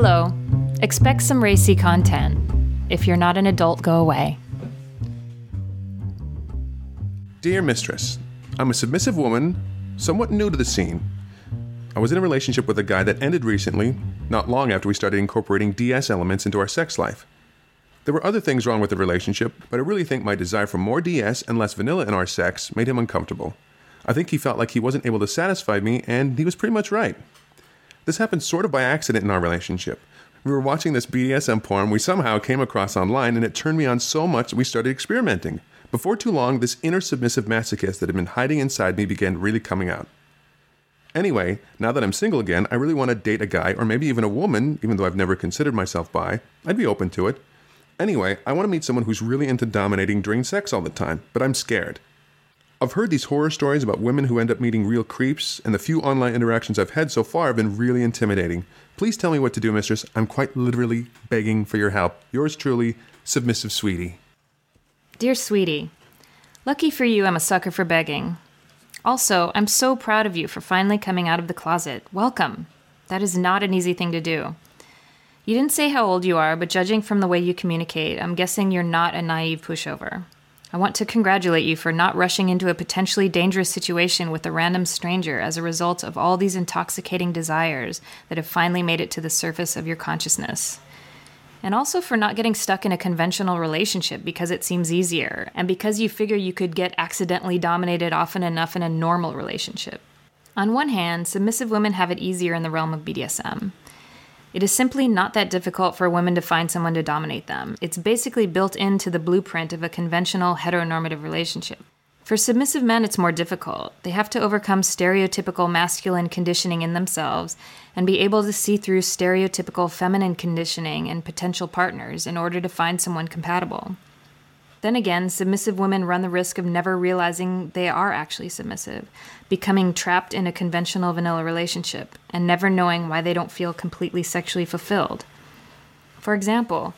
Hello. Expect some racy content. If you're not an adult, go away. Dear Mistress, I'm a submissive woman, somewhat new to the scene. I was in a relationship with a guy that ended recently, not long after we started incorporating DS elements into our sex life. There were other things wrong with the relationship, but I really think my desire for more DS and less vanilla in our sex made him uncomfortable. I think he felt like he wasn't able to satisfy me, and he was pretty much right. This happened sort of by accident in our relationship. We were watching this BDSM porn we somehow came across online, and it turned me on so much that we started experimenting. Before too long, this inner submissive masochist that had been hiding inside me began really coming out. Anyway, now that I'm single again, I really want to date a guy, or maybe even a woman, even though I've never considered myself bi. I'd be open to it. Anyway, I want to meet someone who's really into dominating during sex all the time, but I'm scared. I've heard these horror stories about women who end up meeting real creeps, and the few online interactions I've had so far have been really intimidating. Please tell me what to do, mistress. I'm quite literally begging for your help. Yours truly, Submissive Sweetie. Dear sweetie, lucky for you, I'm a sucker for begging. Also, I'm so proud of you for finally coming out of the closet. Welcome. That is not an easy thing to do. You didn't say how old you are, but judging from the way you communicate, I'm guessing you're not a naive pushover. I want to congratulate you for not rushing into a potentially dangerous situation with a random stranger as a result of all these intoxicating desires that have finally made it to the surface of your consciousness. And also for not getting stuck in a conventional relationship because it seems easier, and because you figure you could get accidentally dominated often enough in a normal relationship. On one hand, submissive women have it easier in the realm of BDSM. It is simply not that difficult for women to find someone to dominate them. It's basically built into the blueprint of a conventional heteronormative relationship. For submissive men, it's more difficult. They have to overcome stereotypical masculine conditioning in themselves and be able to see through stereotypical feminine conditioning in potential partners in order to find someone compatible. Then again, submissive women run the risk of never realizing they are actually submissive, becoming trapped in a conventional vanilla relationship, and never knowing why they don't feel completely sexually fulfilled. For example,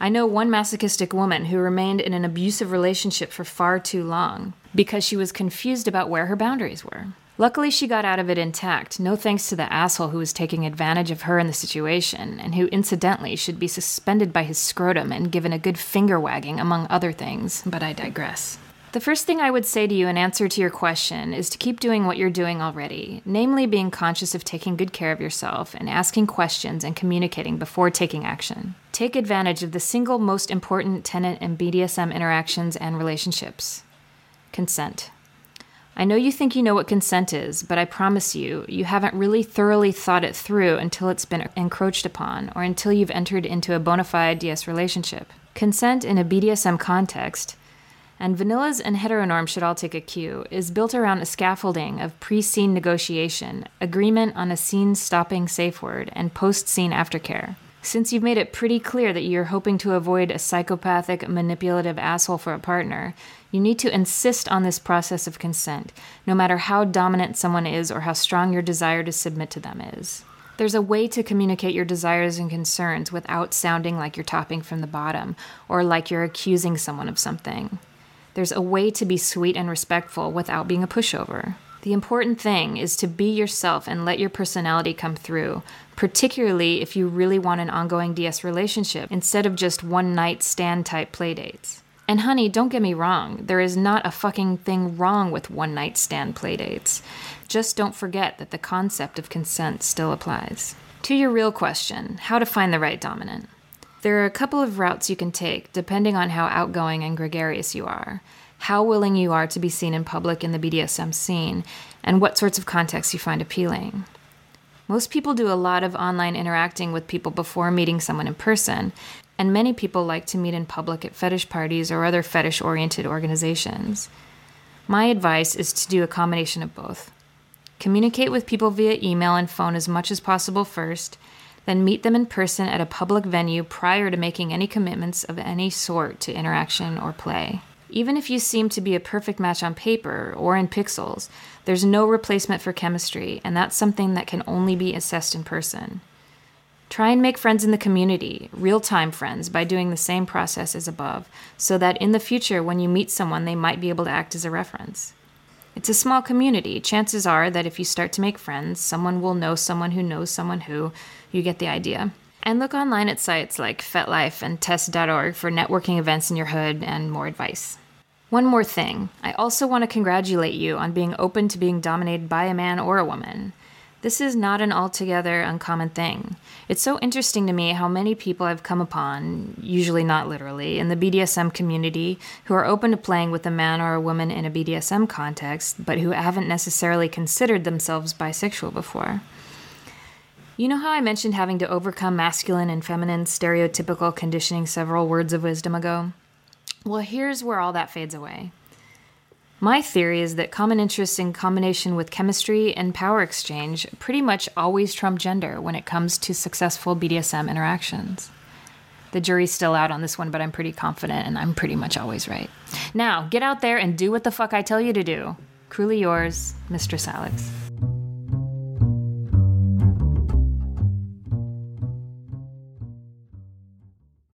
I know one masochistic woman who remained in an abusive relationship for far too long because she was confused about where her boundaries were. Luckily, she got out of it intact, no thanks to the asshole who was taking advantage of her in the situation, and who incidentally should be suspended by his scrotum and given a good finger wagging, among other things, but I digress. The first thing I would say to you in answer to your question is to keep doing what you're doing already, namely being conscious of taking good care of yourself and asking questions and communicating before taking action. Take advantage of the single most important tenant in BDSM interactions and relationships consent. I know you think you know what consent is, but I promise you, you haven't really thoroughly thought it through until it's been encroached upon or until you've entered into a bona fide DS relationship. Consent in a BDSM context, and vanillas and heteronorms should all take a cue, is built around a scaffolding of pre scene negotiation, agreement on a scene stopping safe word, and post scene aftercare. Since you've made it pretty clear that you're hoping to avoid a psychopathic, manipulative asshole for a partner, you need to insist on this process of consent, no matter how dominant someone is or how strong your desire to submit to them is. There's a way to communicate your desires and concerns without sounding like you're topping from the bottom or like you're accusing someone of something. There's a way to be sweet and respectful without being a pushover. The important thing is to be yourself and let your personality come through, particularly if you really want an ongoing DS relationship instead of just one night stand type playdates. And honey, don't get me wrong, there is not a fucking thing wrong with one night stand playdates. Just don't forget that the concept of consent still applies. To your real question, how to find the right dominant. There are a couple of routes you can take depending on how outgoing and gregarious you are how willing you are to be seen in public in the BDSM scene, and what sorts of contexts you find appealing. Most people do a lot of online interacting with people before meeting someone in person, and many people like to meet in public at fetish parties or other fetish oriented organizations. My advice is to do a combination of both. Communicate with people via email and phone as much as possible first, then meet them in person at a public venue prior to making any commitments of any sort to interaction or play. Even if you seem to be a perfect match on paper or in pixels, there's no replacement for chemistry, and that's something that can only be assessed in person. Try and make friends in the community, real time friends, by doing the same process as above, so that in the future, when you meet someone, they might be able to act as a reference. It's a small community. Chances are that if you start to make friends, someone will know someone who knows someone who, you get the idea. And look online at sites like FetLife and TES.org for networking events in your hood and more advice. One more thing. I also want to congratulate you on being open to being dominated by a man or a woman. This is not an altogether uncommon thing. It's so interesting to me how many people I've come upon, usually not literally, in the BDSM community who are open to playing with a man or a woman in a BDSM context, but who haven't necessarily considered themselves bisexual before. You know how I mentioned having to overcome masculine and feminine stereotypical conditioning several words of wisdom ago? Well, here's where all that fades away. My theory is that common interests in combination with chemistry and power exchange pretty much always trump gender when it comes to successful BDSM interactions. The jury's still out on this one, but I'm pretty confident and I'm pretty much always right. Now, get out there and do what the fuck I tell you to do. Cruelly yours, Mistress Alex.